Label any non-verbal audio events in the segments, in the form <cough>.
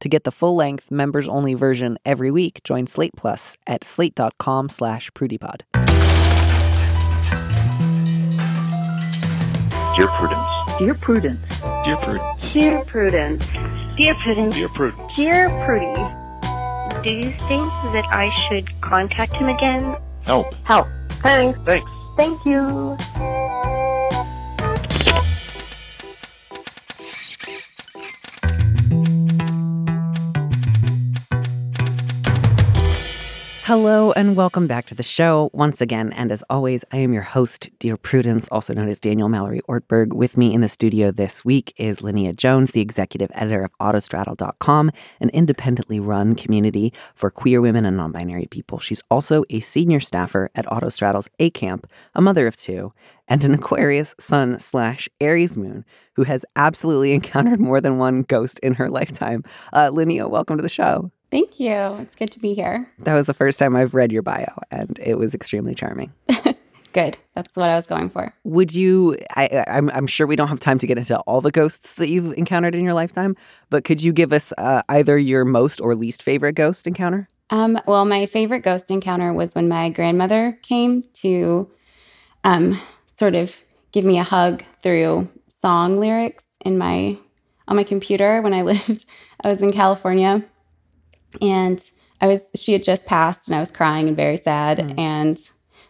To get the full-length, members-only version every week, join Slate Plus at slate.com slash prudypod. Dear Prudence. Dear Prudence. Dear Prudence. Dear Prudence. Dear Prudence. Dear Prudence. Dear Prudy. Do you think that I should contact him again? Help. Help. Thanks. Thanks. Thank you. Hello and welcome back to the show once again. And as always, I am your host, Dear Prudence, also known as Daniel Mallory Ortberg. With me in the studio this week is Laneia Jones, the executive editor of Autostraddle.com, an independently run community for queer women and non binary people. She's also a senior staffer at Autostraddle's A Camp, a mother of two, and an Aquarius sun slash Aries moon who has absolutely <laughs> encountered more than one ghost in her lifetime. Uh, Laneia, welcome to the show. Thank you. It's good to be here. That was the first time I've read your bio, and it was extremely charming. <laughs> Good. That's what I was going for. Would you? I, I'm, I'm sure we don't have time to get into all the ghosts that you've encountered in your lifetime, but could you give us uh, either your most or least favorite ghost encounter? Um, well, my favorite ghost encounter was when my grandmother came to um, sort of give me a hug through song lyrics in my on my computer when I <laughs> lived. I was in California, and I was she had just passed, and I was crying and very sad. Mm. And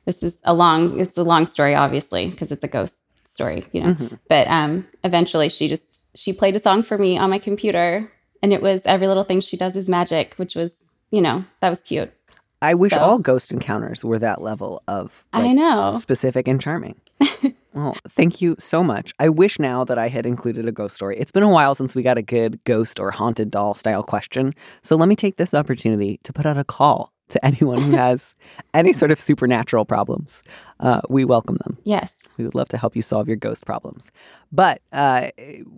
this is a long it's a long story, obviously, because it's a ghost story, you know. Mhm. But um, eventually, she just she played a song for me on my computer, and it was "Every Little Thing She Does Is Magic," which was you know that was cute. I wish So- all ghost encounters were that level of I know. specific and charming. <laughs> well, thank you so much. I wish now that I had included a ghost story. It's been a while since we got a good ghost or haunted doll style question. So let me take this opportunity to put out a call to <laughs> anyone who has any sort of supernatural problems. Uh, we welcome them. Yes. We would love to help you solve your ghost problems. But uh,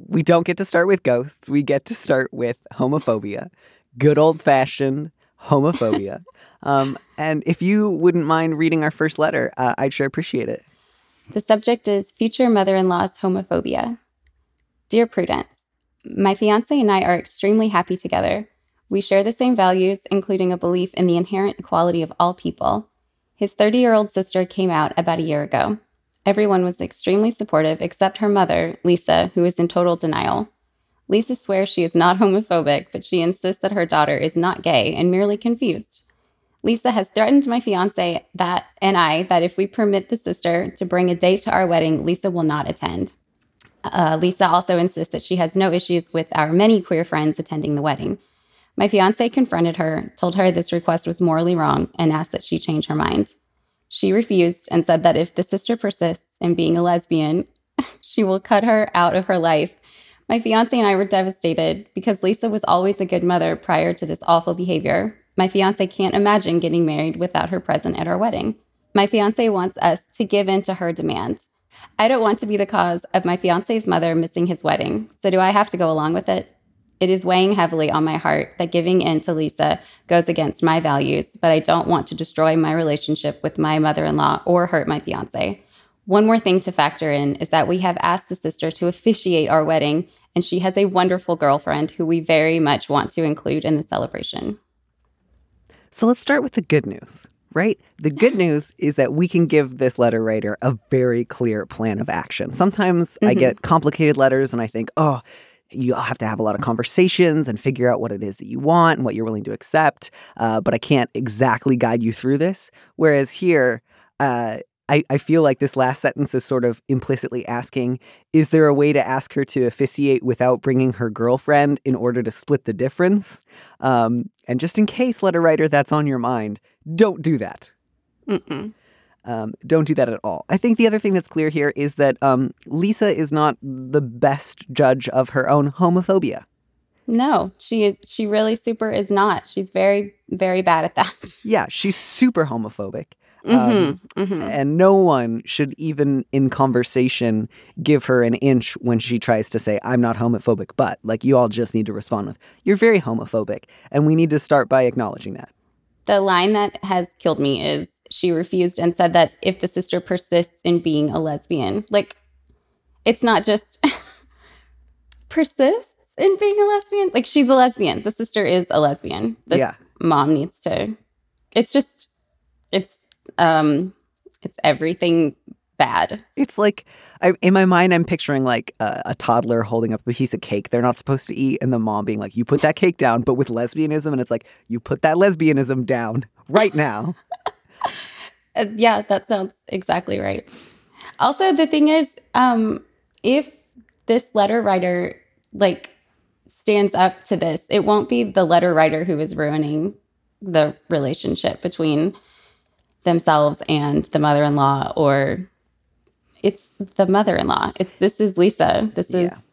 we don't get to start with ghosts. We get to start with homophobia, good old fashioned homophobia. <laughs> um, and if you wouldn't mind reading our first letter, uh, I'd sure appreciate it. The subject is future mother in law's homophobia. Dear Prudence, my fiance and I are extremely happy together. We share the same values, including a belief in the inherent equality of all people. His 30 year old sister came out about a year ago. Everyone was extremely supportive except her mother, Lisa, who is in total denial. Lisa swears she is not homophobic, but she insists that her daughter is not gay and merely confused. Lisa has threatened my fiance that and I that if we permit the sister to bring a date to our wedding, Lisa will not attend. Uh, Lisa also insists that she has no issues with our many queer friends attending the wedding. My fiance confronted her, told her this request was morally wrong, and asked that she change her mind. She refused and said that if the sister persists in being a lesbian, <laughs> she will cut her out of her life. My fiance and I were devastated because Lisa was always a good mother prior to this awful behavior. My fiance can't imagine getting married without her present at our wedding. My fiance wants us to give in to her demand. I don't want to be the cause of my fiance's mother missing his wedding, so do I have to go along with it? It is weighing heavily on my heart that giving in to Lisa goes against my values, but I don't want to destroy my relationship with my mother in law or hurt my fiance. One more thing to factor in is that we have asked the sister to officiate our wedding, and she has a wonderful girlfriend who we very much want to include in the celebration. So let's start with the good news, right? The good <laughs> news is that we can give this letter writer a very clear plan of action. Sometimes I Mhm. get complicated letters and I think, oh, you have to have a lot of conversations and figure out what it is that you want and what you're willing to accept. Uh, but I can't exactly guide you through this. Whereas here, uh, I, I feel like this last sentence is sort of implicitly asking Is there a way to ask her to officiate without bringing her girlfriend in order to split the difference? Um, and just in case, letter writer, that's on your mind, don't do that. Mm-mm. Um, don't do that at all. I think the other thing that's clear here is that um, Lisa is not the best judge of her own homophobia. No, she she really super is not. She's very very bad at that. Yeah, she's super homophobic. Um, hmm hmm and no one should even in conversation give her an inch when she tries to say i'm not homophobic but like you all just need to respond with you're very homophobic and we need to start by acknowledging that The line that has killed me is she refused and said that if the sister persists in being a lesbian, like it's not just <laughs> persists in being a lesbian. Like she's a lesbian. The sister is a lesbian. This Yeah. mom needs to it's just it's um it's everything bad. it's like I, in my mind i'm picturing like a, a toddler holding up a piece of cake they're not supposed to eat and the mom being like you put that cake down but with lesbianism and it's like you put that lesbianism down right now <laughs> Uh, yeah, that sounds exactly right. Also, the thing is, um, if this letter writer like stands up to this, it won't be the letter writer who is ruining the relationship between themselves and the mother-in-law, or it's the mother-in-law. It's this is Lisa. This Yeah. is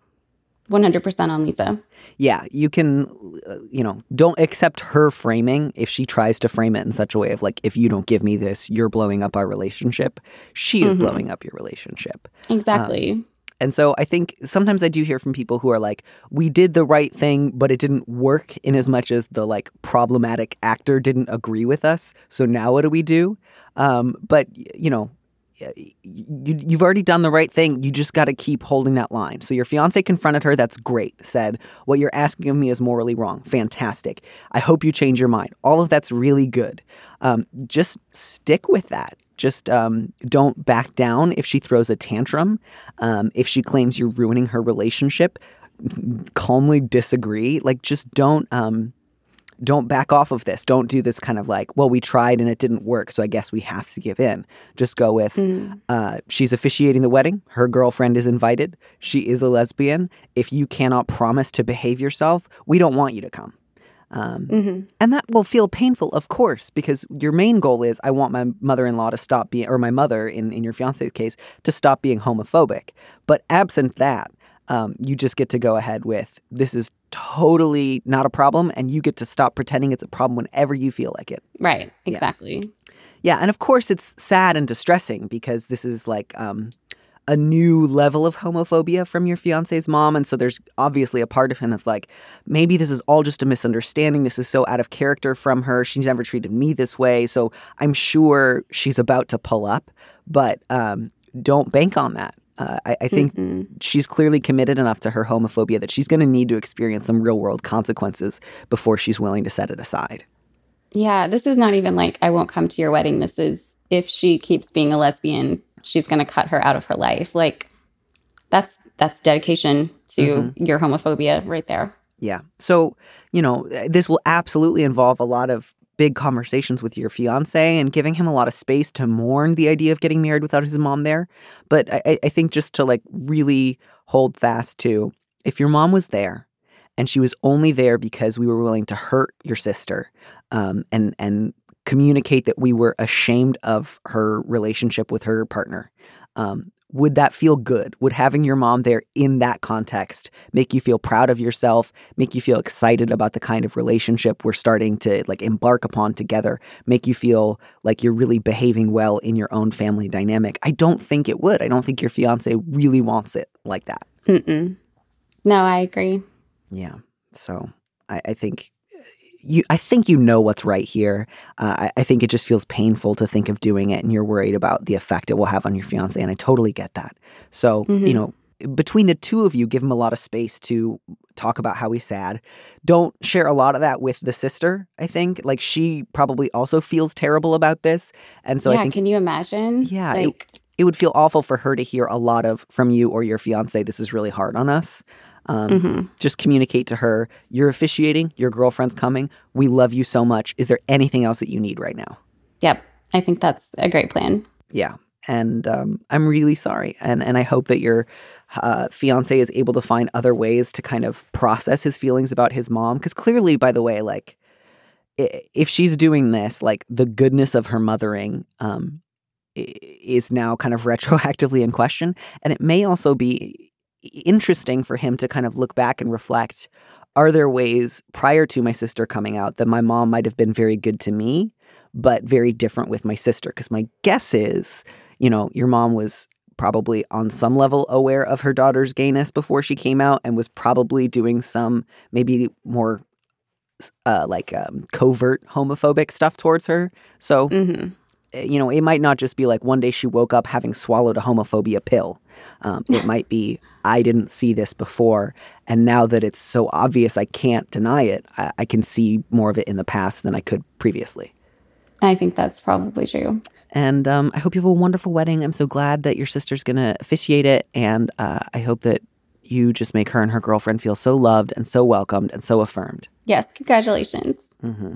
one hundred percent on Lisa. yeah, you can, uh, you know, don't accept her framing if she tries to frame it in such a way of like, if you don't give me this, you're blowing up our relationship. She is Mhm. blowing up your relationship. Exactly. And so I think sometimes I do hear from people who are like, we did the right thing, but it didn't work in as much as the like problematic actor didn't agree with us. So now what do we do? Um, but, you know, you, you've already done the right thing. You just got to keep holding that line. So your fiance confronted her. That's great. Said, what you're asking of me is morally wrong. Fantastic. I hope you change your mind. All of that's really good. Um, just stick with that. Just um, don't back down if she throws a tantrum. Um, if she claims you're ruining her relationship, calmly disagree. Like, just don't. Um, don't back off of this. Don't do this kind of like, well, we tried and it didn't work, so I guess we have to give in. Just go with, Mm. uh, she's officiating the wedding. Her girlfriend is invited. She is a lesbian. If you cannot promise to behave yourself, we don't want you to come. Um, hmm and that will feel painful, of course, because your main goal is I want my mother in law to stop being, or my mother in, in your fiance's case, to stop being homophobic. But absent that, um, you just get to go ahead with this is totally not a problem, and you get to stop pretending it's a problem whenever you feel like it. Right. Yeah. Exactly. Yeah, and of course it's sad and distressing because this is like um, a new level of homophobia from your fiance's mom, and so there's obviously a part of him that's like, maybe this is all just a misunderstanding. This is so out of character from her. She's never treated me this way, so I'm sure she's about to pull up. But um, don't bank on that. Uh, I, I think Mhm. she's clearly committed enough to her homophobia that she's going to need to experience some real world consequences before she's willing to set it aside. Yeah, this is not even like I won't come to your wedding. This is if she keeps being a lesbian, she's going to cut her out of her life. Like that's that's dedication to your homophobia right there. Yeah. So, you know, this will absolutely involve a lot of big conversations with your fiance and giving him a lot of space to mourn the idea of getting married without his mom there. But I, I think just to like really hold fast to if your mom was there and she was only there because we were willing to hurt your sister um, and and communicate that we were ashamed of her relationship with her partner. Um, would that feel good? Would having your mom there in that context make you feel proud of yourself, make you feel excited about the kind of relationship we're starting to like embark upon together, make you feel like you're really behaving well in your own family dynamic? I don't think it would. I don't think your fiance really wants it like that. Mm-mm. No, I agree. Yeah. So I, I think you I think you know what's right here. Uh, I, I think it just feels painful to think of doing it, and you're worried about the effect it will have on your fiance, and I totally get that. So you Mhm. know, between the two of you, give him a lot of space to talk about how he's sad. Don't share a lot of that with the sister. I think like she probably also feels terrible about this, and so yeah, I think can you imagine? Yeah, it- it would feel awful for her to hear a lot of from you or your fiance. This is really hard on us. Um, mhm. just communicate to her you're officiating your girlfriend's coming we love you so much is there anything else that you need right now Yep. I think that's a great plan. yeah and um, i'm really sorry and and i hope that your uh, fiance is able to find other ways to kind of process his feelings about his mom because clearly by the way like if she's doing this like the goodness of her mothering um, is now kind of <laughs> retroactively in question. And it may also be interesting for him to kind of look back and reflect are there ways prior to my sister coming out that my mom might have been very good to me, but very different with my sister? Because my guess is, you know, your mom was probably on some level aware of her daughter's gayness before she came out and was probably doing some maybe more uh, like um, covert homophobic stuff towards her. So, hmm uh, you know, it might not just be like one day she woke up having swallowed a homophobia pill. Um, it might be, I didn't see this before. And now that it's so obvious I can't deny it, I, I can see more of it in the past than I could previously. I think that's probably true. And um, I hope you have a wonderful wedding. I'm so glad that your sister's going to officiate it. And uh, I hope that you just make her and her girlfriend feel so loved and so welcomed and so affirmed. Yes, congratulations. hmm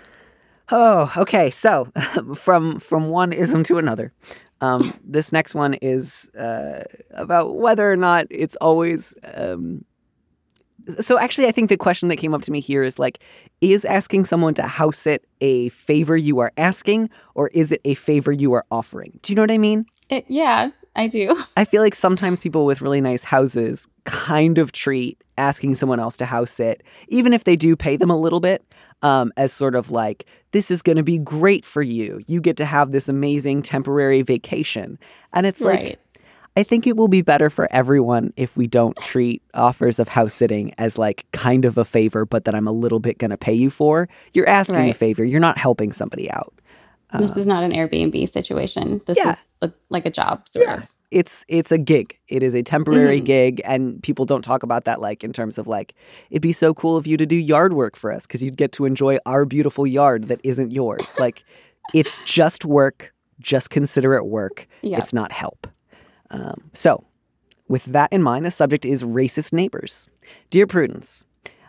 Oh, okay. So <laughs> from from one ism to another. Um, <laughs> this next one is uh, about whether or not it's always. Um, so actually, I think the question that came up to me here is like, is asking someone to house it a favor you are asking, or is it a favor you are offering? Do you know what I mean? It, yeah, I do. <laughs> I feel like sometimes people with really nice houses kind of treat asking someone else to house sit, even if they do pay them a little bit, um, as sort of like, this is going to be great for you. You get to have this amazing temporary vacation. And it's like, right. I think it will be better for everyone if we don't treat offers of house sitting as like kind of a favor, but that I'm a little bit going to pay you for. You're asking a favor, you're not helping somebody out. this is not an Airbnb situation. This Yeah. is like a job, sort of. it's it's a gig. It is a temporary Mhm. gig, and people don't talk about that like in terms of like it'd be so cool of you to do yard work for us because you'd get to enjoy our beautiful yard that isn't yours. like <laughs> it's just work. Just consider it work. Yeah. It's not help. Um, so, with that in mind, the subject is racist neighbors. Dear Prudence,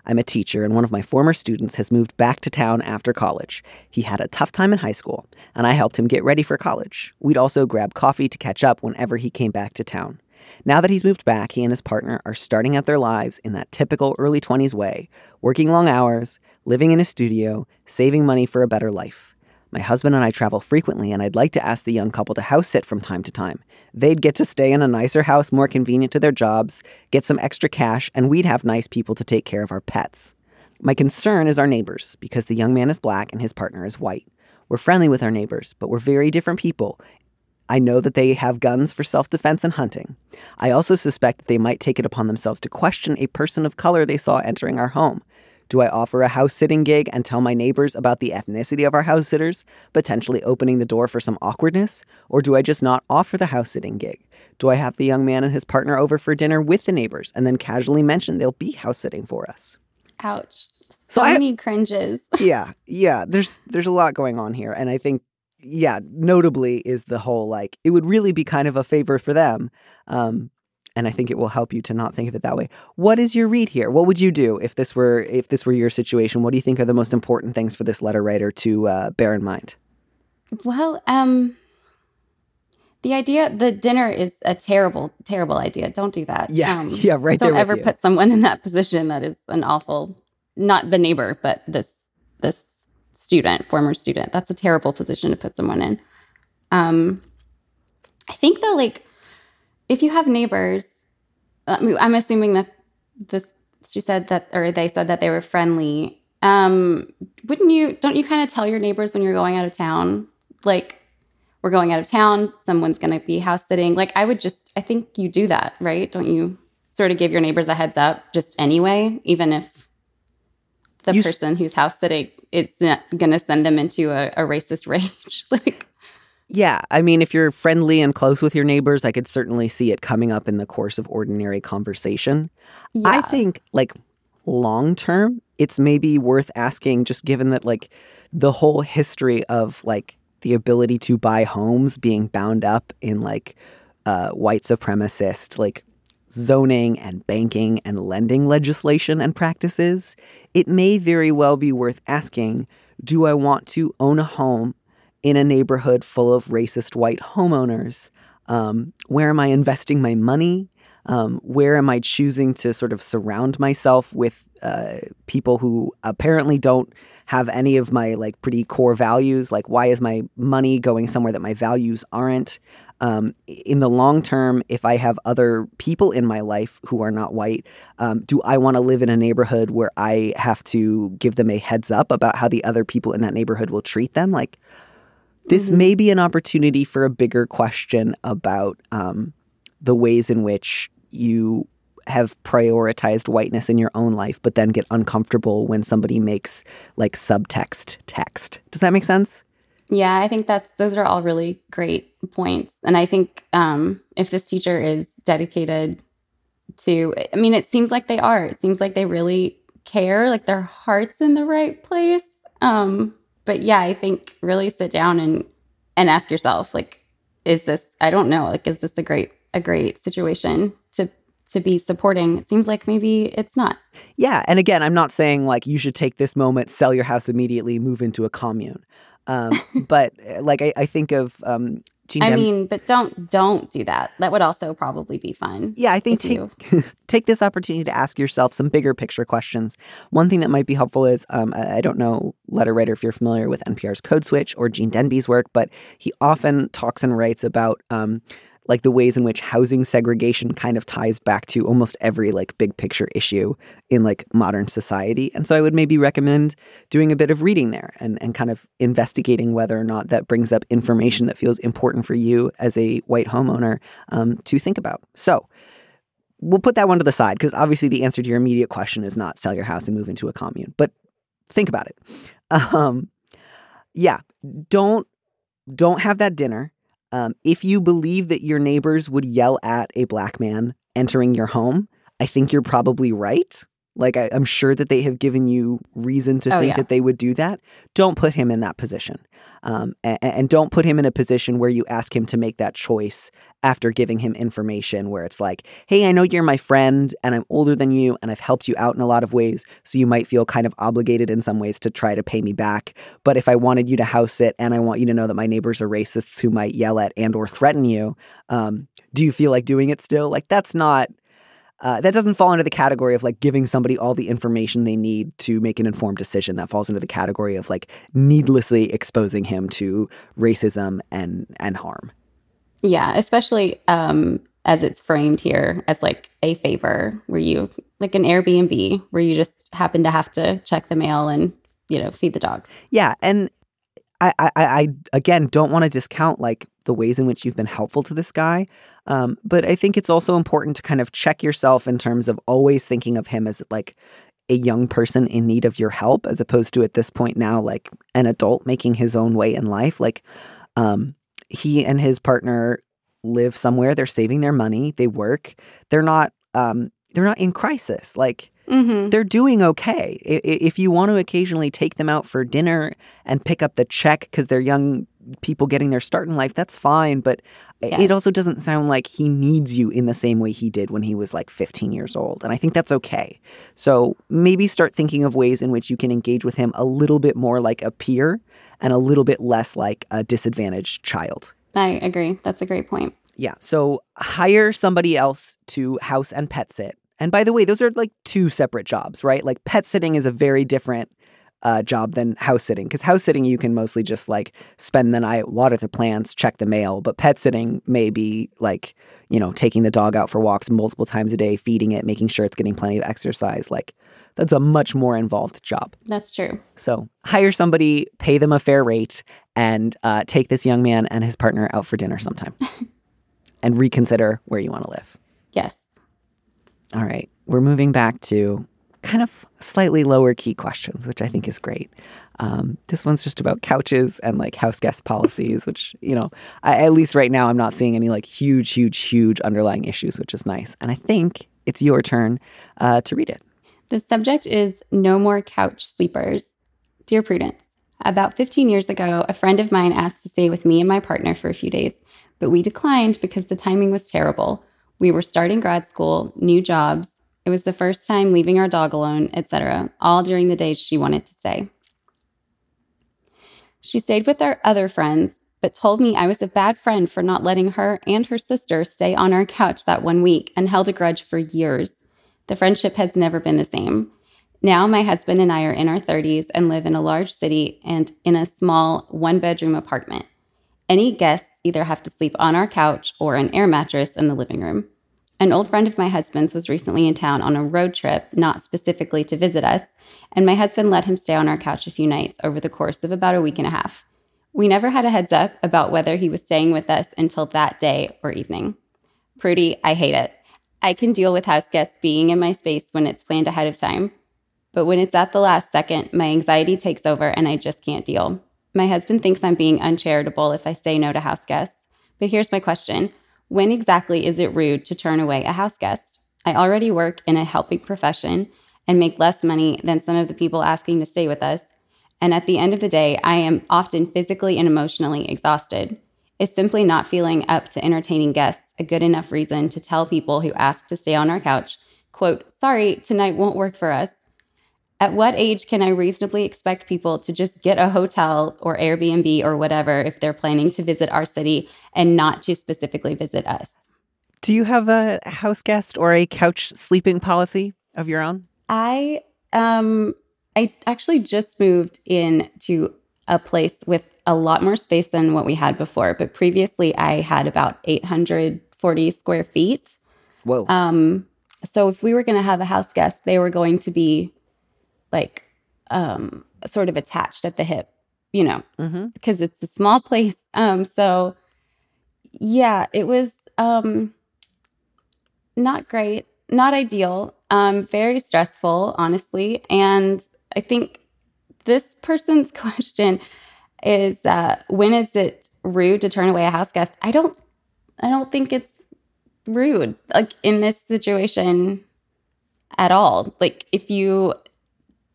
I'm a teacher, and one of my former students has moved back to town after college. He had a tough time in high school, and I helped him get ready for college. We'd also grab coffee to catch up whenever he came back to town. Now that he's moved back, he and his partner are starting out their lives in that typical early 20s way, working long hours, living in a studio, saving money for a better life. My husband and I travel frequently, and I'd like to ask the young couple to house sit from time to time. They'd get to stay in a nicer house more convenient to their jobs, get some extra cash, and we'd have nice people to take care of our pets. My concern is our neighbors, because the young man is black and his partner is white. We're friendly with our neighbors, but we're very different people. I know that they have guns for self defense and hunting. I also suspect that they might take it upon themselves to question a person of color they saw entering our home. Do I offer a house sitting gig and tell my neighbors about the ethnicity of our house sitters, potentially opening the door for some awkwardness? Or do I just not offer the house sitting gig? Do I have the young man and his partner over for dinner with the neighbors and then casually mention they'll be house sitting for us? Ouch. So So I- many cringes. <laughs> yeah, yeah. There's there's a lot going on here, and I think yeah, notably is the whole like it would really be kind of a favor for them, um, and I think it will help you to not think of it that way. What is your read here? What would you do if this were if this were your situation? What do you think are the most important things for this letter writer to uh, bear in mind? Well, um, the idea, the dinner is a terrible, terrible idea. Don't do that. Yeah, Um, yeah, right there Don't ever put someone in that position. That is an awful, not the neighbor, but this this student, former student. That's a terrible position to put someone in. Um, I think though, like if you have neighbors, I mean, I'm assuming that this she said that, or they said that they were friendly. Um, wouldn't you? Don't you kind of tell your neighbors when you're going out of town, like we're going out of town, someone's going to be house sitting? Like I would just, I think you do that, right? Don't you sort of give your neighbors a heads up just anyway, even if the You s- person who's house sitting is going to send them into a, a racist <laughs> rage, like. Yeah, I mean, if you're friendly and close with your neighbors, I could certainly see it coming up in the course of ordinary conversation. I think like long term, it's maybe worth asking just given that like the whole history of like the ability to buy homes being bound up in like uh, white supremacist like zoning and banking and lending legislation and practices, it may very well be worth asking do I want to own a home in a neighborhood full of racist white homeowners? Um, where am I investing my money? Um, where am I choosing to sort of surround myself with uh, people who apparently don't have any of my like pretty core values? Like, why is my money going somewhere that my values aren't? Um, in the long term, if I have other people in my life who are not white, um, do I want to live in a neighborhood where I have to give them a heads up about how the other people in that neighborhood will treat them? Like, this may be an opportunity for a bigger question about um, the ways in which you have prioritized whiteness in your own life, but then get uncomfortable when somebody makes like subtext text. Does that make sense? Yeah, I think that's those are all really great points, and I think um, if this teacher is dedicated to, I mean, it seems like they are. It seems like they really care, like their heart's in the right place. Um, but yeah, I think really sit down and and ask yourself, like, is this? I don't know, like, is this a great a great situation to to be supporting? It seems like maybe it's not. Yeah, and again, I'm not saying like you should take this moment, sell your house immediately, move into a commune. Um, <laughs> but uh, like I, I think of um, I mean, but don't don't do that. That would also probably be fun. Yeah, I think take you- <laughs> take this opportunity to ask yourself some bigger picture questions. One thing that might be helpful is um, I I don't know, letter writer, if you're familiar with NPR's Code Switch or Gene Demby's work, but he often talks and writes about um, like the ways in which housing segregation kind of ties back to almost every like big picture issue in like modern society. And so I would maybe recommend doing a bit of reading there and, and kind of investigating whether or not that brings up information that feels important for you as a white homeowner um, to think about. So we'll put that one to the side because obviously the answer to your immediate question is not sell your house and move into a commune, but think about it. <laughs> Um, yeah, don't don't have that dinner. Um, if you believe that your neighbors would yell at a black man entering your home, I think you're probably right. Like I, I'm sure that they have given you reason to Oh, think yeah. that they would do that. Don't put him in that position, um, and, and don't put him in a position where you ask him to make that choice after giving him information where it's like, hey, I know you're my friend and I'm older than you and I've helped you out in a lot of ways. So you might feel kind of obligated in some ways to try to pay me back. But if I wanted you to house it and I want you to know that my neighbors are racists who might yell at and or threaten you, um, do you feel like doing it still? Like that's not uh, that doesn't fall into the category of like giving somebody all the information they need to make an informed decision. That falls into the category of like needlessly exposing him to racism and and harm. Yeah, especially um, as it's framed here as like a favor where you like an Airbnb where you just happen to have to check the mail and you know feed the dogs. Yeah, and I, I, I again don't want to discount like the ways in which you've been helpful to this guy, um, but I think it's also important to kind of check yourself in terms of always thinking of him as like a young person in need of your help, as opposed to at this point now like an adult making his own way in life. Like, um, he and his partner live somewhere. They're saving their money. They work. They're not. Um, they're not in crisis. Like Mm-hmm. they're doing okay. If you want to occasionally take them out for dinner and pick up the check because they're young people getting their start in life, that's fine. But Yes. it also doesn't sound like he needs you in the same way he did when he was like 15 years old. And I think that's okay. So maybe start thinking of ways in which you can engage with him a little bit more like a peer and a little bit less like a disadvantaged child. I agree. That's a great point. Yeah. So hire somebody else to house and pet sit. And by the way, those are like two separate jobs, right? Like pet sitting is a very different uh, job than house sitting because house sitting you can mostly just like spend the night, water the plants, check the mail. But pet sitting may be like, you know, taking the dog out for walks multiple times a day, feeding it, making sure it's getting plenty of exercise. Like that's a much more involved job. That's true. So hire somebody, pay them a fair rate, and uh, take this young man and his partner out for dinner sometime <laughs> and reconsider where you want to live. Yes. All right. We're moving back to kind of slightly lower key questions, which I think is great. Um, this one's just about couches and like house guest <laughs> policies, which, you know, I, at least right now, I'm not seeing any like huge, huge, huge underlying issues, which is nice. And I think it's your turn uh, to read it. The subject is no more couch sleepers. Dear Prudence, About 15 years ago, a friend of mine asked to stay with me and my partner for a few days, but we declined because the timing was terrible. We were starting grad school, new jobs. It was the first time leaving our dog alone, etc., all during the days she wanted to stay. She stayed with our other friends, but told me I was a bad friend for not letting her and her sister stay on our couch that one week and held a grudge for years. The friendship has never been the same. Now, my husband and I are in our 30s and live in a large city and in a small one bedroom apartment. Any guests either have to sleep on our couch or an air mattress in the living room. An old friend of my husband's was recently in town on a road trip, not specifically to visit us, and my husband let him stay on our couch a few nights over the course of about a week and a half. We never had a heads up about whether he was staying with us until that day or evening. Prudy, I hate it. I can deal with house guests being in my space when it's planned ahead of time, but when it's at the last second, my anxiety takes over and I just can't deal. My husband thinks I'm being uncharitable if I say no to house guests. But here's my question When exactly is it rude to turn away a house guest? I already work in a helping profession and make less money than some of the people asking to stay with us. And at the end of the day, I am often physically and emotionally exhausted. Is simply not feeling up to entertaining guests a good enough reason to tell people who ask to stay on our couch, quote, sorry, tonight won't work for us? At what age can I reasonably expect people to just get a hotel or Airbnb or whatever if they're planning to visit our city and not to specifically visit us? Do you have a house guest or a couch sleeping policy of your own? I um I actually just moved in to a place with a lot more space than what we had before, but previously I had about 840 square feet. Whoa. Um so if we were going to have a house guest, they were going to be like um sort of attached at the hip, you know, mm-hmm. because it's a small <laughs> place. Um so yeah, it was um not great, not ideal, um very stressful, honestly, and I think this person's <laughs> question is uh when is it rude to turn away a house guest? I don't I don't think it's rude like in this situation at all. Like if you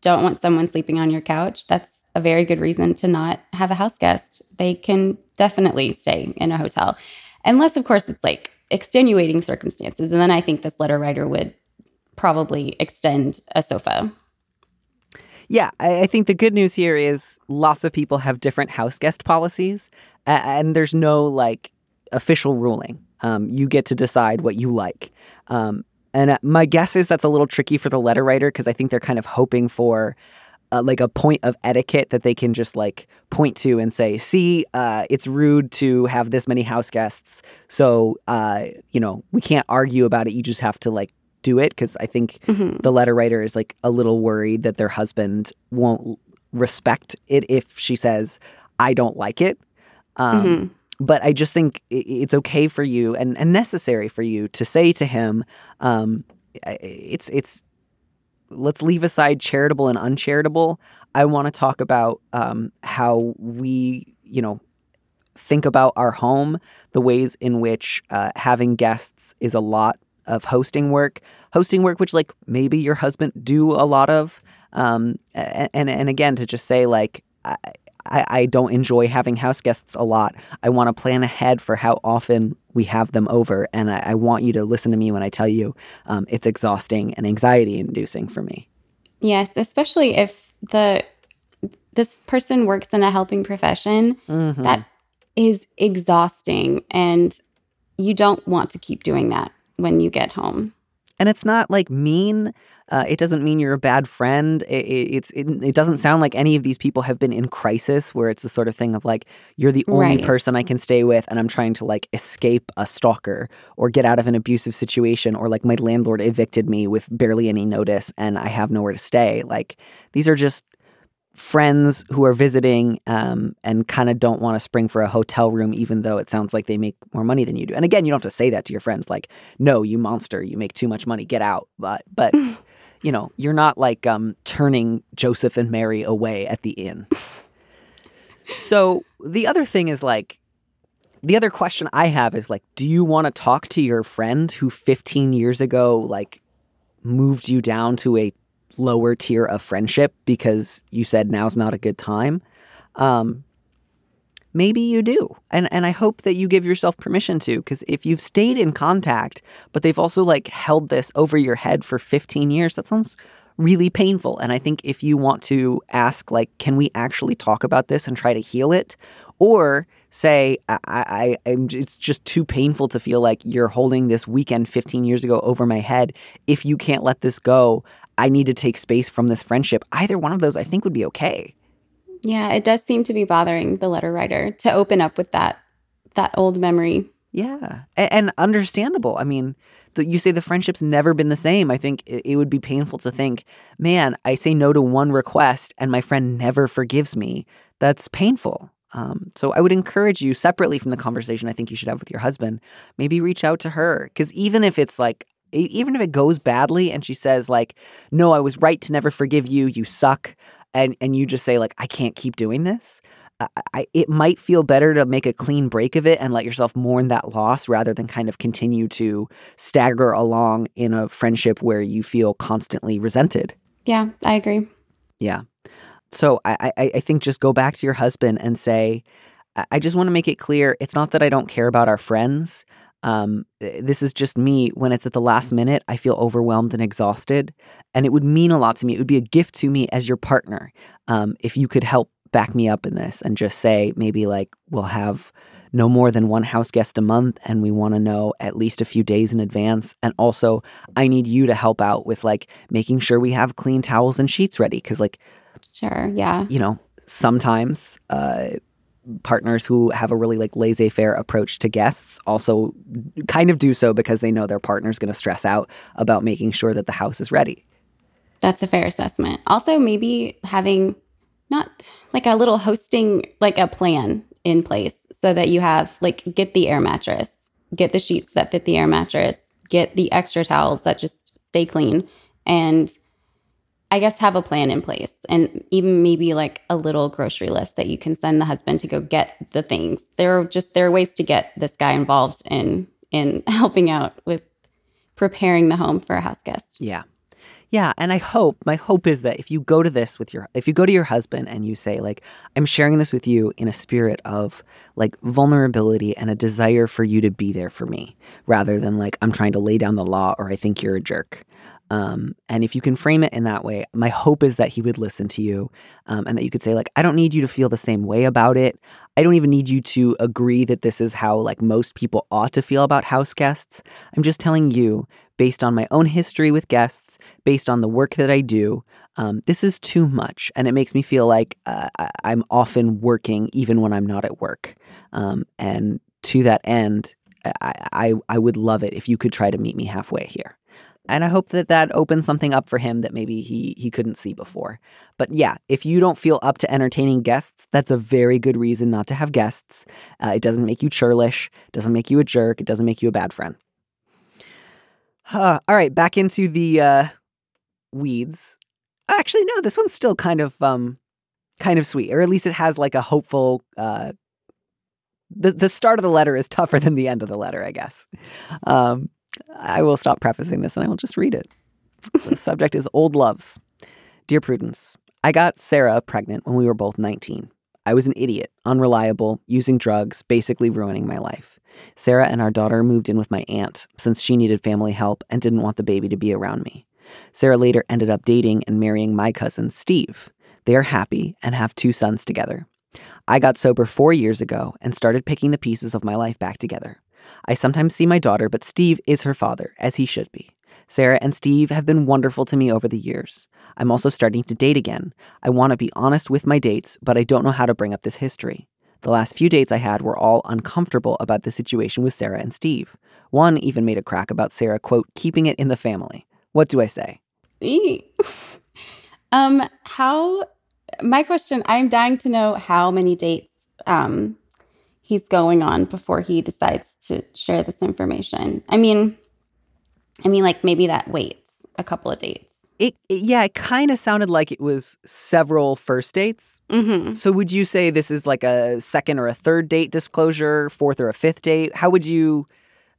don't want someone sleeping on your couch, that's a very good reason to not have a house guest. They can definitely stay in a hotel. Unless, of course, it's like extenuating circumstances. And then I think this letter writer would probably extend a sofa. Yeah, I, think the good news here is lots of people have different house guest policies, and there's no like official ruling. Um, you get to decide what you like. Um, and uh, my guess is that's a little tricky for the letter writer because I think they're kind of hoping for uh, like a point of etiquette that they can just like point to and say, see, uh, it's rude to have this many house guests. So, uh, you know, we can't argue about it. You just have to like do it. Cause I think Mhm. the letter writer is like a little worried that their husband won't respect it if she says, I don't like it. Um, Mhm. But I just think it's okay for you and, and necessary for you to say to him, um, it's it's let's leave aside charitable and uncharitable. I want to talk about um, how we, you know, think about our home, the ways in which uh, having guests is a lot of hosting work, hosting work which like maybe your husband do a lot of, um, and, and again to just say like. I, I, don't enjoy having house guests a lot. I want to plan ahead for how often we have them over. And I, I want you to listen to me when I tell you um, it's exhausting and anxiety inducing for me. Yes, especially if the this person works in a helping profession Mhm. that is exhausting and you don't want to keep doing that when you get home. and it's not like mean. Uh, it doesn't mean you're a bad friend. It, it, it's it, it doesn't sound like any of these people have been in crisis, where it's the sort of thing of like you're the only Right. person I can stay with, and I'm trying to like escape a stalker or get out of an abusive situation, or like my landlord evicted me with barely any notice, and I have nowhere to stay. Like these are just friends who are visiting um, and kind of don't want to spring for a hotel room, even though it sounds like they make more money than you do. And again, you don't have to say that to your friends, like, "No, you monster, you make too much money, get out." But but <laughs> you know, you're not like um, turning Joseph and Mary away at the inn. so the other thing is like. The other question I have is like, do you want to talk to your friend who 15 years ago like moved you down to a lower tier of friendship because you said now's not a good time. Um, maybe you do. And and I hope that you give yourself permission to cuz if you've stayed in contact but they've also like held this over your head for 15 years, that sounds really painful. And I think if you want to ask like can we actually talk about this and try to heal it or say I, I I'm it's just too painful to feel like you're holding this weekend 15 years ago over my head. If you can't let this go, I need to take space from this friendship. Either one of those I think would be okay. Yeah, it does seem to be bothering the letter writer to open up with that that old memory. Yeah, and, and understandable. I mean, the, you say the friendship's never been the same. I think it, it would be painful to think, man, I say no to one request and my friend never forgives me. That's painful. Um, so I would encourage you separately from the conversation I think you should have with your husband, maybe reach out to her. Because even if it's like, even if it goes badly and she says, like, no, I was right to never forgive you, you suck, and, and you just say, like, I can't keep doing this, I, it might feel better to make a clean break of it and let yourself mourn that loss rather than kind of continue to stagger along in a friendship where you feel constantly resented. Yeah, I agree. Yeah. So I, I, I think just go back to your husband and say, I just want to make it clear it's not that I don't care about our friends. Um, this is just me. When it's at the last minute, I feel overwhelmed and exhausted. And it would mean a lot to me. It would be a gift to me as your partner um, if you could help back me up in this and just say, maybe like, we'll have no more than one house guest a month and we want to know at least a few days in advance and also i need you to help out with like making sure we have clean towels and sheets ready because like Sure. Yeah. you know, sometimes uh, partners who have a really like laissez faire approach to guests also kind of do so because they know their partner's going to stress out about making sure that the house is ready. That's a fair assessment. Also, maybe having not like a little hosting, like a plan in place so that you have like get the air mattress, get the sheets that fit the air mattress, get the extra towels that just stay clean, and I guess have a plan in place and even maybe like a little grocery list that you can send the husband to go get the things. There are just there are ways to get this guy involved in in <laughs> helping out with preparing the home for a house guest. Yeah. Yeah, and I hope my hope is that if you go to this with your if you go to your husband and you say like I'm sharing this with you in a spirit of like vulnerability and a desire for you to be there for me rather than like I'm trying to lay down the law or I think you're a jerk. Um, and if you can frame it in that way, my hope is that he would listen to you um, and that you could say, like, I don't need you to feel the same way about it. I don't even need you to agree that this is how, like, most people ought to feel about house guests. I'm just telling you, based on my own history with guests, based on the work that I do, um, this is too much. And it makes me feel like uh, I'm often working even when I'm not at work. Um, and to that end, I, I, I would love it if you could try to meet me halfway here and I hope that that opens something up for him that maybe he he couldn't see before. But yeah, if you don't feel up to entertaining guests, that's a very good reason not to have guests. Uh, it doesn't make you churlish, doesn't make you a jerk, it doesn't make you a bad friend. All right, back into the uh, weeds. Actually, no, this one's still kind of um, kind of sweet, or at least it has like a hopeful. Uh, the the start of the letter is tougher than the end of the letter, I guess. Um, I will stop prefacing this and I will just read it. the <laughs> subject is Old Loves. Dear Prudence, I got Sarah pregnant when we were both 19. I was an idiot, unreliable, using drugs, basically ruining my life. Sarah and our daughter moved in with my aunt since she needed family help and didn't want the baby to be around me. Sarah later ended up dating and marrying my cousin, Steve. They are happy and have two sons together. I got sober four years ago and started picking the pieces of my life back together. I sometimes see my daughter, but Steve is her father, as he should be. Sarah and Steve have been wonderful to me over the years. I'm also starting to date again. I want to be honest with my dates, but I don't know how to bring up this history. The last few dates I had were all uncomfortable about the situation with Sarah and Steve. One even made a crack about Sarah, quote, keeping it in the family. What do I say? <laughs> um, how, my question, I'm dying to know how many dates um, he's going on before he decides to share this information. I mean, I mean, like maybe that waits a couple of dates. It, it yeah, it kind of sounded like it was several first dates. Mm-hmm. So would you say this is like a second or a third date disclosure, fourth or a fifth date? How would you,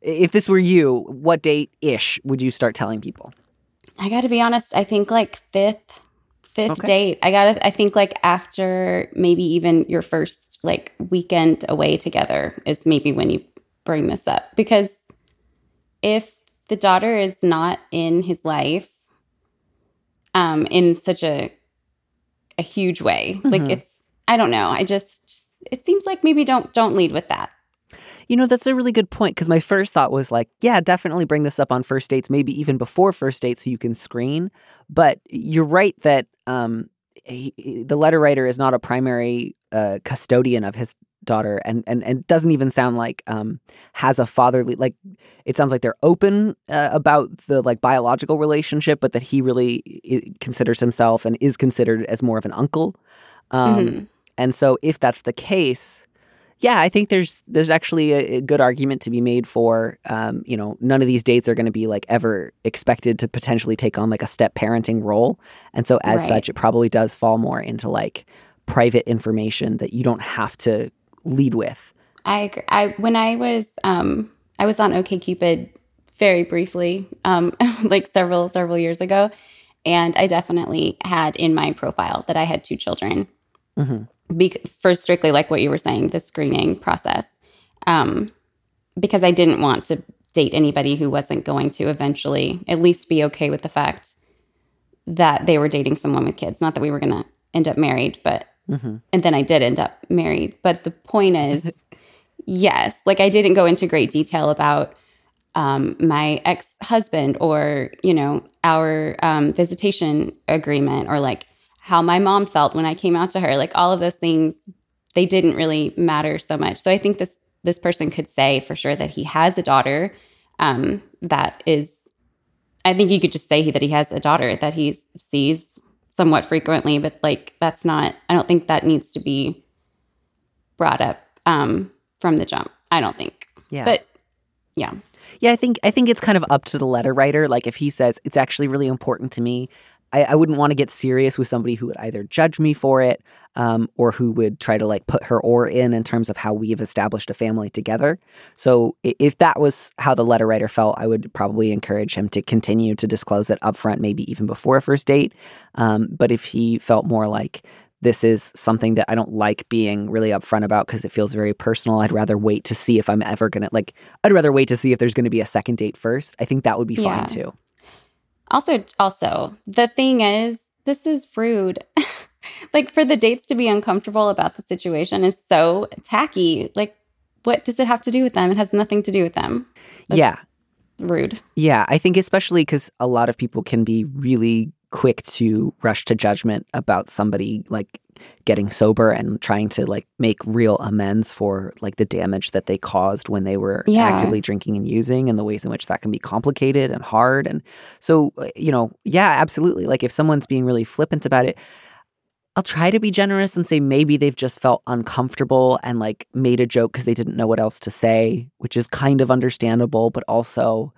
if this were you, what date ish would you start telling people? I got to be honest. I think like fifth, fifth Okay. date. I gotta. I think like after maybe even your first like weekend away together is maybe when you bring this up because if the daughter is not in his life, um, in such a a huge way, like Mhm. it's I don't know. I just it seems like maybe don't don't lead with that. You know, that's a really good point because my first thought was like, yeah, definitely bring this up on first dates, maybe even before first dates so you can screen. But you're right that um, he, he- the letter writer is not a primary uh, custodian of his daughter and, and, and doesn't even sound like um, has a fatherly, like, it sounds like they're open uh, about the like biological relationship, but that he really considers himself and is considered as more of an uncle. Um, Mhm. and so if that's the case, yeah, I think there's there's actually a, a good argument to be made for um, you know, none of these dates are going to be like ever expected to potentially take on like a step parenting role. And so as Right. such it probably does fall more into like private information that you don't have to lead with. I agree. I when I was um I was on OKCupid very briefly, um <laughs> like several several years ago, and I definitely had in my profile that I had two children. Mhm. Bec- for strictly like what you were saying, the screening process, um, because I didn't want to date anybody who wasn't going to eventually at least be okay with the fact that they were dating someone with kids. Not that we were going to end up married, but Mhm. and then I did end up married. But the point is, <laughs> yes, like I didn't go into great detail about um, my ex husband or, you know, our um, visitation agreement or like how my mom felt when I came out to her. Like all of those things, they didn't really matter so much. So I think this this person could say for sure that he has a daughter um, that is. I think you could just say he, that he has a daughter that he sees somewhat frequently, but like that's not. I don't think that needs to be brought up um, from the jump. I don't think. Yeah. But yeah, Yeah, I think I think it's kind of up to the letter writer. Like if he says it's actually really important to me, I, I wouldn't want to get serious with somebody who would either judge me for it, um, or who would try to like put her oar in in terms of how we've established a family together. So if that was how the letter writer felt, I would probably encourage him to continue to disclose it upfront, maybe even before a first date. Um, but if he felt more like this is something that I don't like being really upfront about because it feels very personal. I'd rather wait to see if I'm ever gonna like. I'd rather wait to see if there's gonna be a second date first. I think that would be Yeah. fine too. Also, also, the thing is, this is rude. <laughs> like for the dates to be uncomfortable about the situation is so tacky. Like, what does it have to do with them? It has nothing to do with them. That's yeah, Rude. yeah. I think especially because a lot of people can be really quick to rush to judgment about somebody like getting sober and trying to like make real amends for like the damage that they caused when they were Yeah. actively drinking and using and the ways in which that can be complicated and hard and so uh, you know yeah absolutely like if someone's being really flippant about it I'll try to be generous and say maybe they've just felt uncomfortable and like made a joke because they didn't know what else to say, which is kind of understandable, but also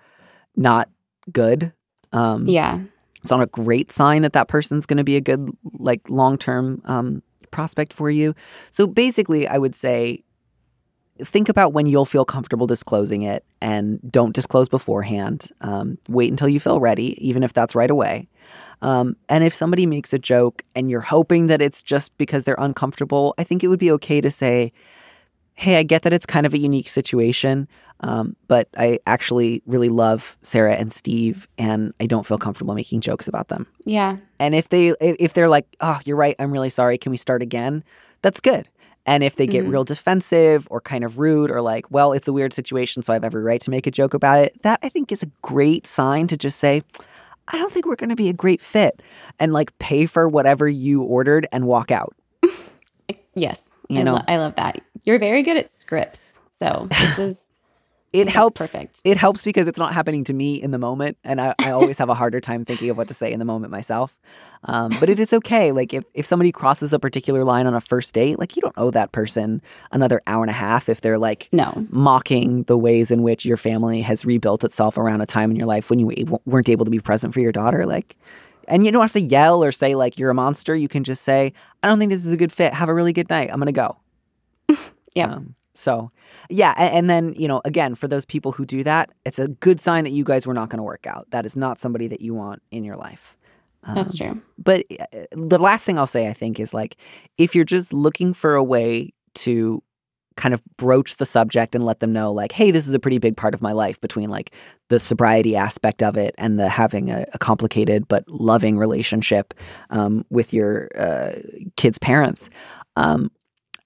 not good. Um, Yeah. It's not a great sign that that person's going to be a good like long term um, prospect for you. So basically, I would say think about when you'll feel comfortable disclosing it and don't disclose beforehand. Um, wait until you feel ready, even if that's right away. Um, and if somebody makes a joke and you're hoping that it's just because they're uncomfortable, I think it would be okay to say, Hey, I get that it's kind of a unique situation, um, but I actually really love Sarah and Steve, and I don't feel comfortable making jokes about them. Yeah. And if they if they're like, "Oh, you're right, I'm really sorry. Can we start again?" That's good. And if they get Mhm. real defensive or kind of rude or like, "Well, it's a weird situation, so I have every right to make a joke about it." That I think is a great sign to just say, "I don't think we're going to be a great fit." And like pay for whatever you ordered and walk out. <laughs> Yes. You I, know. lo- I love that. You're very good at scripts. So this is <laughs> It helps. perfect. It helps because it's not happening to me in the moment, and I, I always have a harder time thinking of what to say in the moment myself. Um, but it is okay. Like if if somebody crosses a particular line on a first date, like you don't owe that person another hour and a half if they're like no. mocking the ways in which your family has rebuilt itself around a time in your life when you able, weren't able to be present for your daughter. Like, and you don't have to yell or say like you're a monster. You can just say, "I don't think this is a good fit. Have a really good night. I'm gonna go." <laughs> Yep. Um, so, yeah, a- and, then you know, again, for those people who do that, it's a good sign that you guys were not going to work out. That is not somebody that you want in your life. That's Um, true. But uh, the last thing I'll say, I think, is like if you're just looking for a way to kind of broach the subject and let them know, like, hey, this is a pretty big part of my life between like the sobriety aspect of it and the having a, a complicated but loving relationship um, with your uh, kids' parents. Um,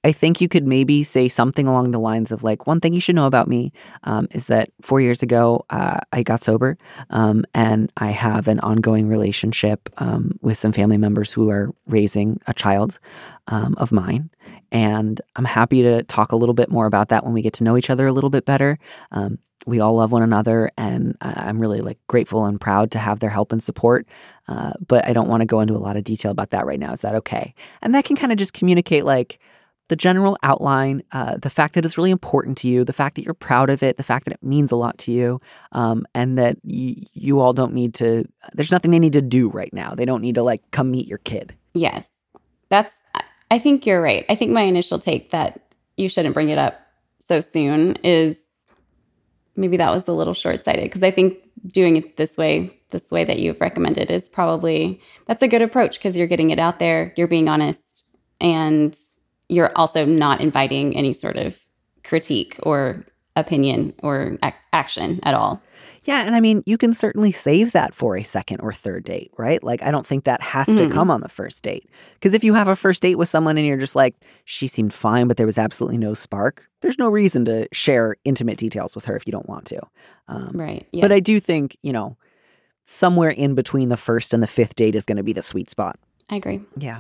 I think you could maybe say something along the lines of like, one thing you should know about me um, is that four years ago uh, I got sober um, and I have an ongoing relationship um, with some family members who are raising a child um, of mine. And I'm happy to talk a little bit more about that when we get to know each other a little bit better. Um, we all love one another, and I- I'm really like grateful and proud to have their help and support. Uh, but I don't want to go into a lot of detail about that right now. Is that okay? And that can kind of just communicate like the general outline, uh, the fact that it's really important to you, the fact that you're proud of it, the fact that it means a lot to you, um, and that y- you all don't need to, there's nothing they need to do right now. They don't need to like come meet your kid. Yes. That's, I- think you're right. I think my initial take that you shouldn't bring it up so soon is maybe that was a little short sighted because I think doing it this way, this way that you've recommended is probably, that's a good approach because you're getting it out there, you're being honest, and you're also not inviting any sort of critique or opinion or ac- action at all. Yeah, and I mean, you can certainly save that for a second or third date, right? Like, I don't think that has to Mhm. come on the first date. Because if you have a first date with someone and you're just like, she seemed fine, but there was absolutely no spark, there's no reason to share intimate details with her if you don't want to. Um, Right. Yes. But I do think, you know, somewhere in between the first and the fifth date is going to be the sweet spot. I agree. Yeah.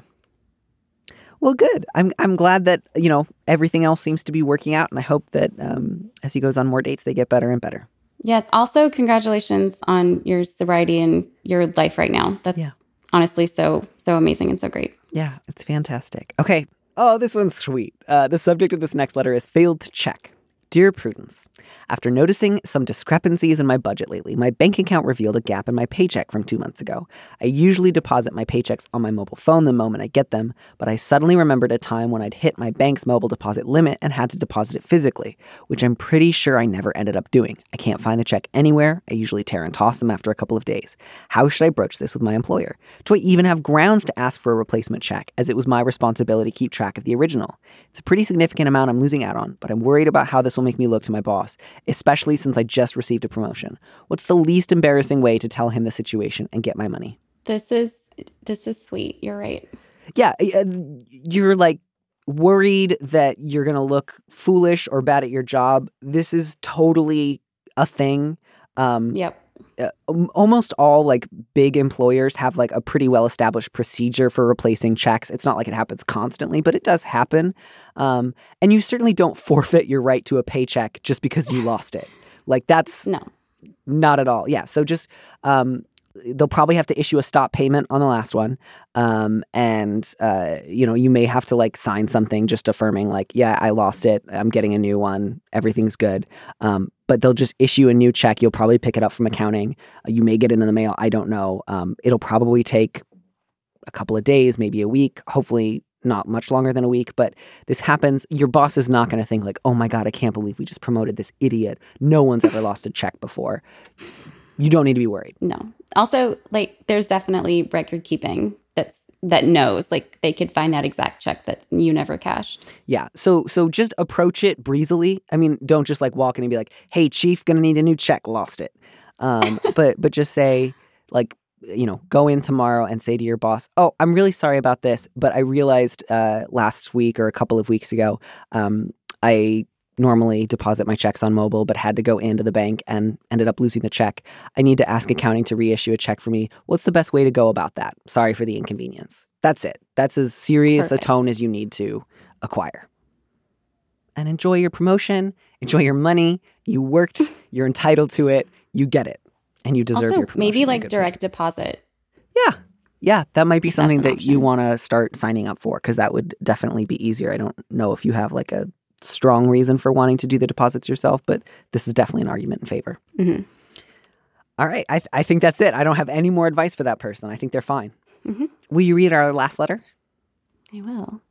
Well, good. I'm I'm glad that you know everything else seems to be working out, and I hope that um, as he goes on more dates, they get better and better. Yeah. Also, congratulations on your sobriety and your life right now. That's Yeah. honestly so so amazing and so great. Yeah, it's fantastic. Okay. Oh, this one's sweet. Uh, the subject of this next letter is failed to check. Dear Prudence, after noticing some discrepancies in my budget lately, my bank account revealed a gap in my paycheck from two months ago. I usually deposit my paychecks on my mobile phone the moment I get them, but I suddenly remembered a time when I'd hit my bank's mobile deposit limit and had to deposit it physically, which I'm pretty sure I never ended up doing. I can't find the check anywhere. I usually tear and toss them after a couple of days. How should I broach this with my employer? Do I even have grounds to ask for a replacement check, as it was my responsibility to keep track of the original? It's a pretty significant amount I'm losing out on, but I'm worried about how this will make me look to my boss, especially since I just received a promotion. What's the least embarrassing way to tell him the situation and get my money? This is this is sweet. You're right. Yeah, uh, you're like worried that you're going to look foolish or bad at your job. This is totally a thing. Um, Yep. Uh, um, almost all like big employers have like a pretty well established procedure for replacing checks. It's not like it happens constantly, but it does happen. Um, and you certainly don't <laughs> forfeit your right to a paycheck just because you <sighs> lost it. Like that's No. not at all. Yeah. So just um, they'll probably have to issue a stop payment on the last one, um, and uh, you know you may have to like sign something just affirming like, yeah, I lost it. I'm getting a new one. Everything's good. Um, but they'll just issue a new check. You'll probably pick it up from accounting. Uh, you may get it in the mail. I don't know. Um, it'll probably take a couple of days, maybe a week. Hopefully. Not much longer than a week, but this happens. Your boss is not going to think like, "Oh my god, I can't believe we just promoted this idiot. No one's ever lost a check before." You don't need to be worried. No. Also, like there's definitely record keeping that's that knows like they could find that exact check that you never cashed. Yeah. So so just approach it breezily. I mean, don't just like walk in and be like, "Hey, chief, gonna need a new check. Lost it." Um, <laughs> but but just say like, you know, go in tomorrow and say to your boss, "Oh, I'm really sorry about this, but I realized uh, last week or a couple of weeks ago, um, I." Normally deposit my checks on mobile, but had to go into the bank and ended up losing the check. I need to ask accounting to reissue a check for me. What's the best way to go about that? Sorry for the inconvenience. That's it. That's as serious Perfect. a tone as you need to acquire and enjoy your promotion, enjoy your money. You worked, <laughs> you're entitled to it, you get it, and you deserve also, your promotion. maybe like direct person. deposit. Yeah. Yeah, that might be something that you want to start signing up for because that would definitely be easier. I don't know if you have like a strong reason for wanting to do the deposits yourself, but this is definitely an argument in favor. Mhm. All right. I, th- I think that's it. I don't have any more advice for that person. I think they're fine. Mhm. Will you read our last letter? I will.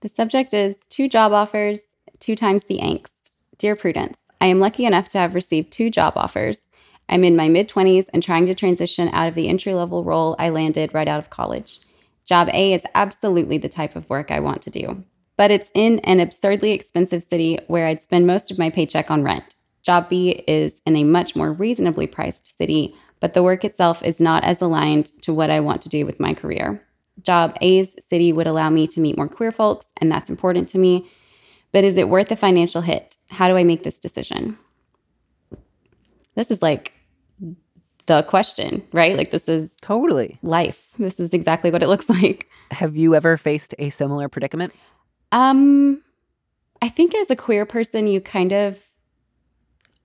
The subject is two job offers, two times the angst. Dear Prudence, I am lucky enough to have received two job offers. I'm in my mid 20s and trying to transition out of the entry level role I landed right out of college. Job A is absolutely the type of work I want to do, but it's in an absurdly expensive city where I'd spend most of my paycheck on rent. Job B is in a much more reasonably priced city, but the work itself is not as aligned to what I want to do with my career. Job A's city would allow me to meet more queer folks, and that's important to me. But is it worth the financial hit? How do I make this decision? This is like the question, right? Like, this is Totally. life. This is exactly what it looks <laughs> like. Have you ever faced a similar predicament? Um, I think as a queer person, you kind of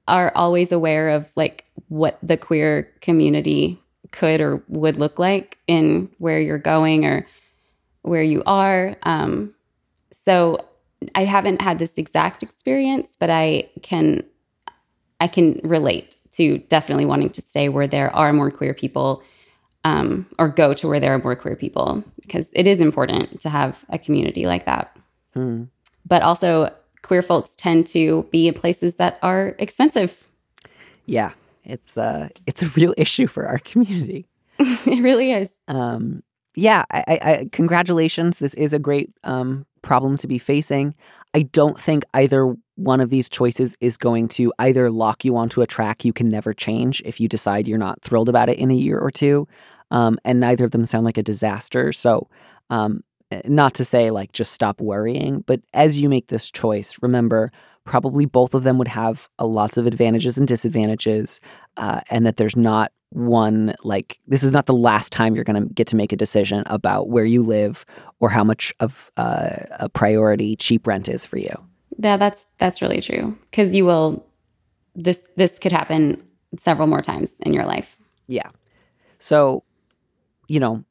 are always aware of like what the queer community could or would look like in where you're going or where you are. Um, so I haven't had this exact experience, but I can I can relate to definitely wanting to stay where there are more queer people um, or go to where there are more queer people because it is important to have a community like that. Hmm. But also, queer folks tend to be in places that are expensive. Yeah, it's uh, it's a real issue for our community. <laughs> it really is. Um, yeah, I, I, I, congratulations. This is a great um, problem to be facing. I don't think either one of these choices is going to either lock you onto a track you can never change if you decide you're not thrilled about it in a year or two, um, and neither of them sound like a disaster. So, um, not to say like just stop worrying, but as you make this choice, remember probably both of them would have a lots of advantages and disadvantages, uh, and that there's not one like this is not the last time you're going to get to make a decision about where you live or how much of uh, a priority cheap rent is for you. Yeah, that's that's really true because you will this this could happen several more times in your life. Yeah. So, you know,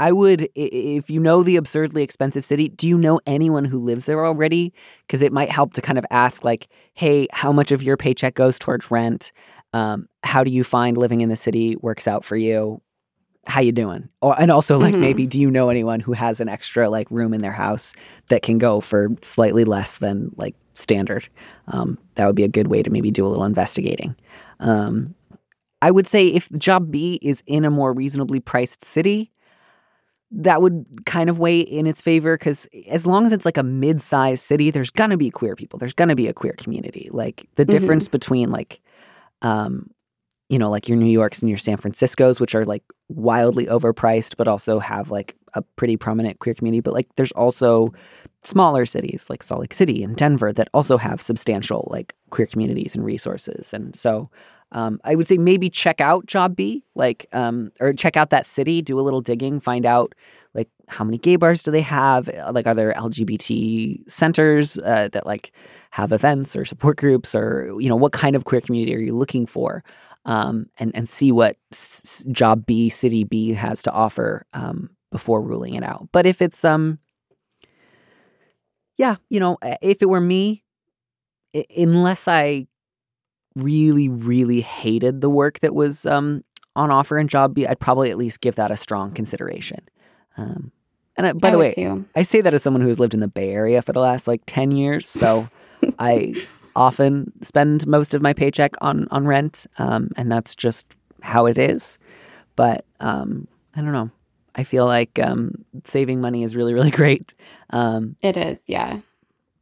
I would, if you know the absurdly expensive city, do you know anyone who lives there already? Because it might help to kind of ask, like, hey, how much of your paycheck goes towards rent? Um, how do you find living in the city works out for you? How you doing? Or and also like Mhm. maybe do you know anyone who has an extra like room in their house that can go for slightly less than like standard? Um, that would be a good way to maybe do a little investigating. Um, I would say if job B is in a more reasonably priced city, that would kind of weigh in its favor because as long as it's like a mid-sized city, there's gonna be queer people. There's gonna be a queer community. Like the Mhm. difference between like, um, you know, like your New Yorks and your San Franciscos, which are like wildly overpriced, but also have like a pretty prominent queer community. But like, there's also smaller cities like Salt Lake City and Denver that also have substantial like queer communities and resources. And so, um, I would say maybe check out Job B, like, um, or check out that city, do a little digging, find out like how many gay bars do they have? Uh, Like, are there LGBT centers uh, that like have events or support groups, or you know, what kind of queer community are you looking for? Um, and and see what s- Job B, City B has to offer um, before ruling it out. But if it's um, yeah, you know, uh, if it were me, i- unless I really, really hated the work that was um, on offer in Job B, I'd probably at least give that a strong consideration. Um, and I, by I the way, too. I say that as someone who has lived in the Bay Area for the last like 10 years. So <laughs> I often spend most of my paycheck on, on rent. Um, and that's just how it is. But um, I don't know. I feel like um, saving money is really, really <laughs> great. Um, It is, yeah.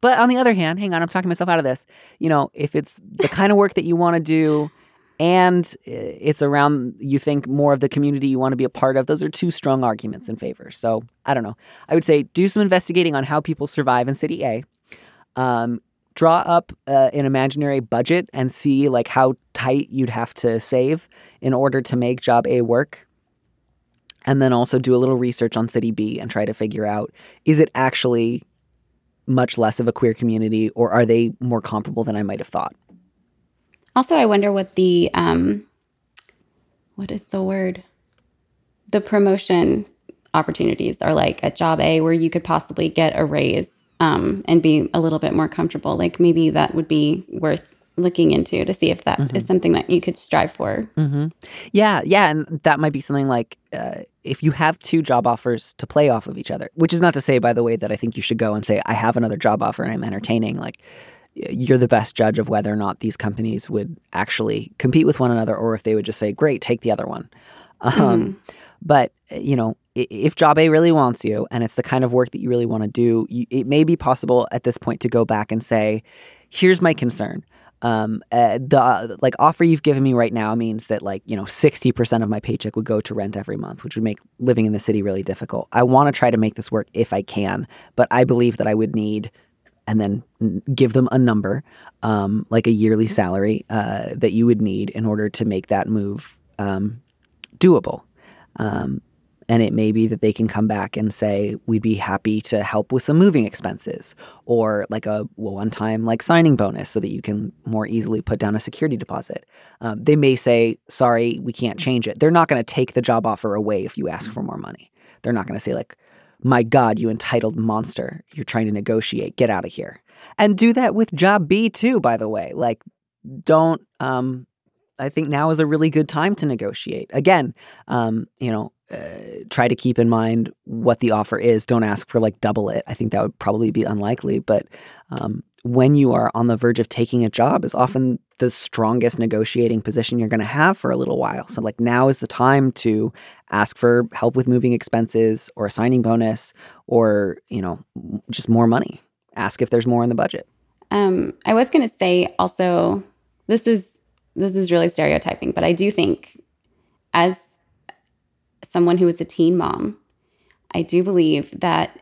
But on the other hand, hang on, I'm talking myself out of this. You know, if it's the <laughs> kind of work that you want to do and it's around you think more of the community you want to be a part of, those are two strong arguments in favor. So I don't know. I would say do some investigating on how people survive in City A. Um, draw up uh, an imaginary budget and see like how tight you'd have to save in order to make job A work. And then also do a little research on City B and try to figure out is it actually much less of a queer community or are they more comparable than I might have thought? Also, I wonder what the um, what is the word? The promotion opportunities are like at job A, where you could possibly get a raise um, and be a little bit more comfortable. Like maybe that would be worth looking into to see if that is something that you could strive for. Mm-hmm. Yeah, yeah, and that might be something like uh, if you have two job offers to play off of each other, which is not to say, by the way, that I think you should go and say, I have another job offer and I'm entertaining. Like, you're the best judge of whether or not these companies would actually compete with one another or if they would just say, great, take the other one. Um, But, you know, if job A really wants you and it's the kind of work that you really want to do, you, it may be possible at this point to go back and say, here's my concern. Um, uh, the like offer you've given me right now means that like you know sixty percent of my paycheck would go to rent every month, which would make living in the city really difficult. I want to try to make this work if I can, but I believe that I would need and then give them a number, um, like a yearly salary uh, that you would need in order to make that move um, doable. Um, and it may be that they can come back and say, we'd be happy to help with some moving expenses or like a one time like signing bonus so that you can more easily put down a security deposit. Um, they may say, sorry, we can't change it. They're not going to take the job offer away if you ask for more money. They're not going to say, like, my God, you entitled monster. You're trying to negotiate. Get out of here. And do that with job B too, by the way. Like, don't, um, I think now is a really good time to negotiate. Again, um, you know, try to keep in mind what the offer is. Don't ask for like double it. I think that would probably be unlikely. But um, when you are on the verge of taking a job, is often the strongest negotiating position you're going to have for a little while. So like now is the time to ask for help with moving expenses or a signing bonus or you know just more money. Ask if there's more in the budget. Um, I was going to say also, this is this is really stereotyping, but I do think, as someone who is a teen mom, I do believe that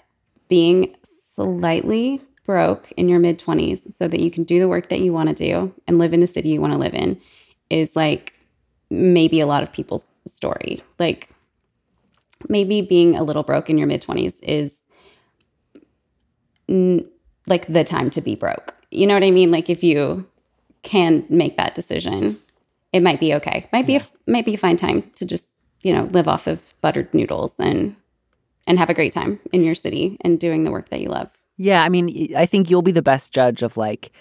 being slightly broke in your mid twenties, so that you can do the work that you want to do and live in the city you want to live in, is like maybe a lot of people's story. Like maybe being a little broke in your mid twenties is n- like the time to be broke. You know what I mean? Like if you can make that decision, it might be okay. Might be a, might be a fine time to just you know live off of buttered noodles and and have a great time in your city and doing the work that you love. Yeah, I mean, I think you'll be the best judge of like,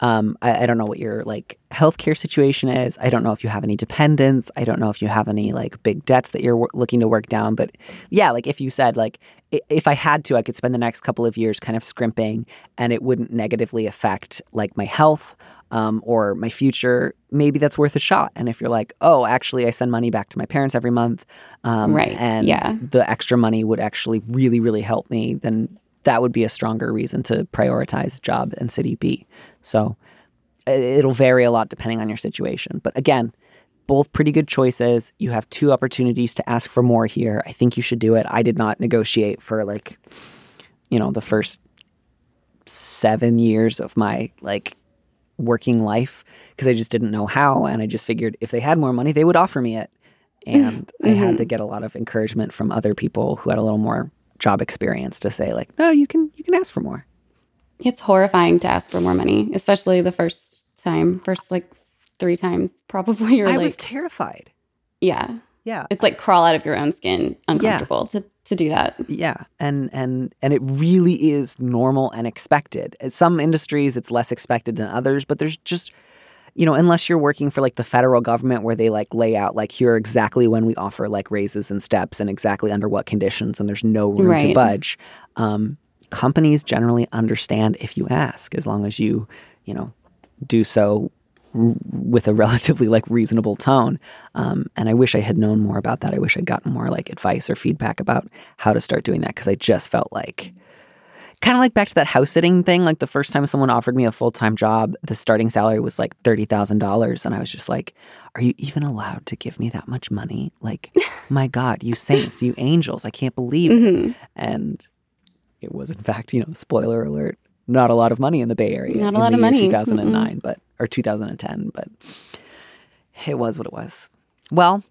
um, I, I don't know what your like healthcare situation is. I don't know if you have any dependents. I don't know if you have any like big debts that you're wor- looking to work down. But yeah, like if you said like, if I had to, I could spend the next couple of years kind of scrimping, and it wouldn't negatively affect like my health. Um, or my future, maybe that's worth a shot. And if you're like, oh, actually, I send money back to my parents every month, um, Right, And yeah. the extra money would actually really, really help me, then that would be a stronger reason to prioritize job and city B. So it'll vary a lot depending on your situation. But again, both pretty good choices. You have two opportunities to ask for more here. I think you should do it. I did not negotiate for like, you know, the first seven years of my like working life because I just didn't know how. And I just figured if they had more money, they would offer me it. And I had to mm-hmm. get a lot of encouragement from other people who had a little more job experience to say like, no, you can you can ask for more. It's horrifying to ask for more money, especially the first time, first like three times. <laughs> Probably you're I like, was terrified. yeah, Yeah. it's like crawl out of your own skin, uncomfortable to to do that. Yeah, and and and it really is normal and expected. In some industries, it's less expected than others, but there's just, you know, unless you're working for like the federal government, where they like lay out like here exactly when we offer like raises and steps, and exactly under what conditions, and there's no room to budge. Um, companies generally understand if you ask, as long as you, you know, do so r- with a <laughs> relatively like reasonable tone. Um, and I wish I had known more about that. I wish I'd gotten more like advice or feedback about how to start doing that because I just felt like kind of like back to that house sitting thing. Like the first time someone offered me a full time job, the starting salary was like thirty thousand dollars, and I was just like, "Are you even allowed to give me that much money? Like, <laughs> my God, you saints, you angels! I can't believe it." Mhm. And it was, in fact, you know, spoiler alert, not a lot of money in the Bay Area. Not a in lot of money. 2009, but or 2010, but it was what it was. Well,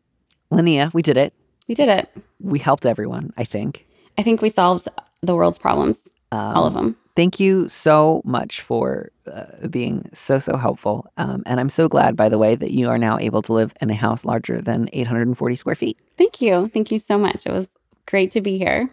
Laneia, we did it. We did it. We helped everyone, I think. I think we solved the world's problems, all of them. Thank you so much for uh, being so, so helpful. Um, and I'm so glad, by the way, that you are now able to live in a house larger than 840 square feet. Thank you. Thank you so much. It was great to be here.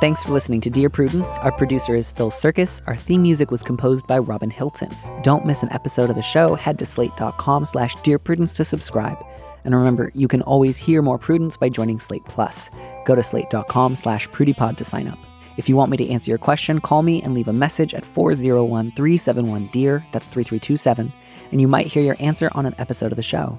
Thanks for listening to Dear Prudence. Our producer is Phil Surkis. Our theme music was composed by Robin Hilton. Don't miss an episode of the show. Head to slate.com slash Dear Prudence to subscribe. And remember, you can always hear more Prudence by joining Slate Plus. Go to slate.com slash prudiepod to sign up. If you want me to answer your question, call me and leave a message at 401 371 DEAR, that's 3327, and you might hear your answer on an episode of the show.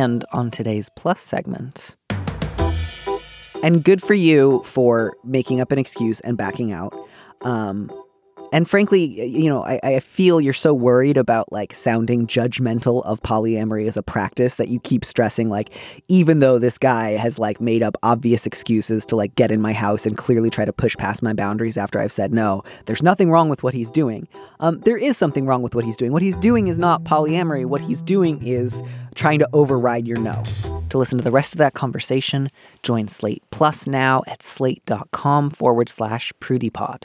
And on today's plus segment. And good for you for making up an excuse and backing out. Um, and frankly, you know, I, I feel you're so worried about like sounding judgmental of polyamory as a practice that you keep stressing, like, even though this guy has like made up obvious excuses to like get in my house and clearly try to push past my boundaries after I've said no, there's nothing wrong with what he's doing. Um, there is something wrong with what he's doing. What he's doing is not polyamory. What he's doing is trying to override your no. To listen to the rest of that conversation, join Slate Plus now at slate.com forward slash prudiepod.